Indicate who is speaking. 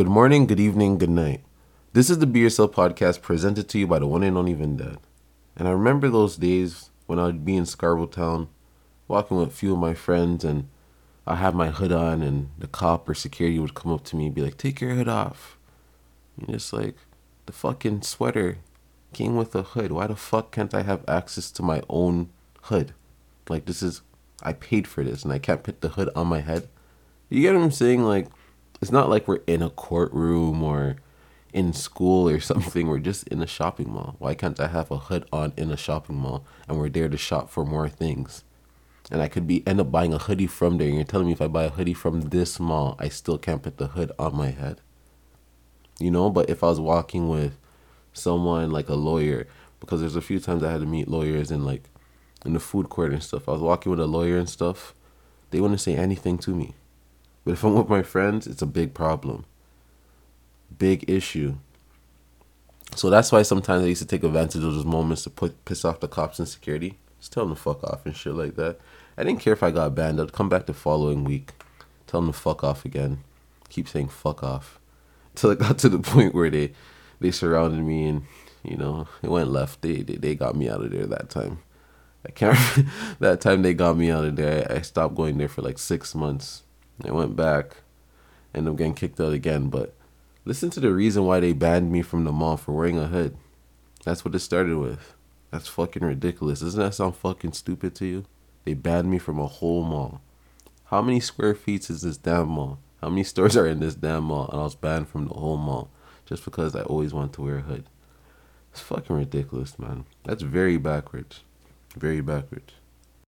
Speaker 1: Good morning, good evening, good night. This is the Be Yourself podcast presented to you by the one and only Vindad. And I remember those days when I'd be in Scarborough Town, walking with a few of my friends, and I have my hood on, and the cop or security would come up to me and be like, Take your hood off. And just like, the fucking sweater came with a hood. Why the fuck can't I have access to my own hood? Like, this is, I paid for this, and I can't put the hood on my head. You get what I'm saying? Like, it's not like we're in a courtroom or in school or something. We're just in a shopping mall. Why can't I have a hood on in a shopping mall and we're there to shop for more things? And I could be end up buying a hoodie from there. And you're telling me if I buy a hoodie from this mall, I still can't put the hood on my head. You know, but if I was walking with someone like a lawyer, because there's a few times I had to meet lawyers in like in the food court and stuff. I was walking with a lawyer and stuff. They wouldn't say anything to me. But if I'm with my friends, it's a big problem. Big issue. So that's why sometimes I used to take advantage of those moments to put piss off the cops and security. Just tell them to fuck off and shit like that. I didn't care if I got banned. I'd come back the following week, tell them to fuck off again. Keep saying fuck off. Till it got to the point where they they surrounded me and you know it went left. They they, they got me out of there that time. I can't that time they got me out of there. I stopped going there for like six months I went back, and I'm getting kicked out again. But listen to the reason why they banned me from the mall for wearing a hood. That's what it started with. That's fucking ridiculous. Doesn't that sound fucking stupid to you? They banned me from a whole mall. How many square feet is this damn mall? How many stores are in this damn mall? And I was banned from the whole mall just because I always wanted to wear a hood. It's fucking ridiculous, man. That's very backwards. Very backwards.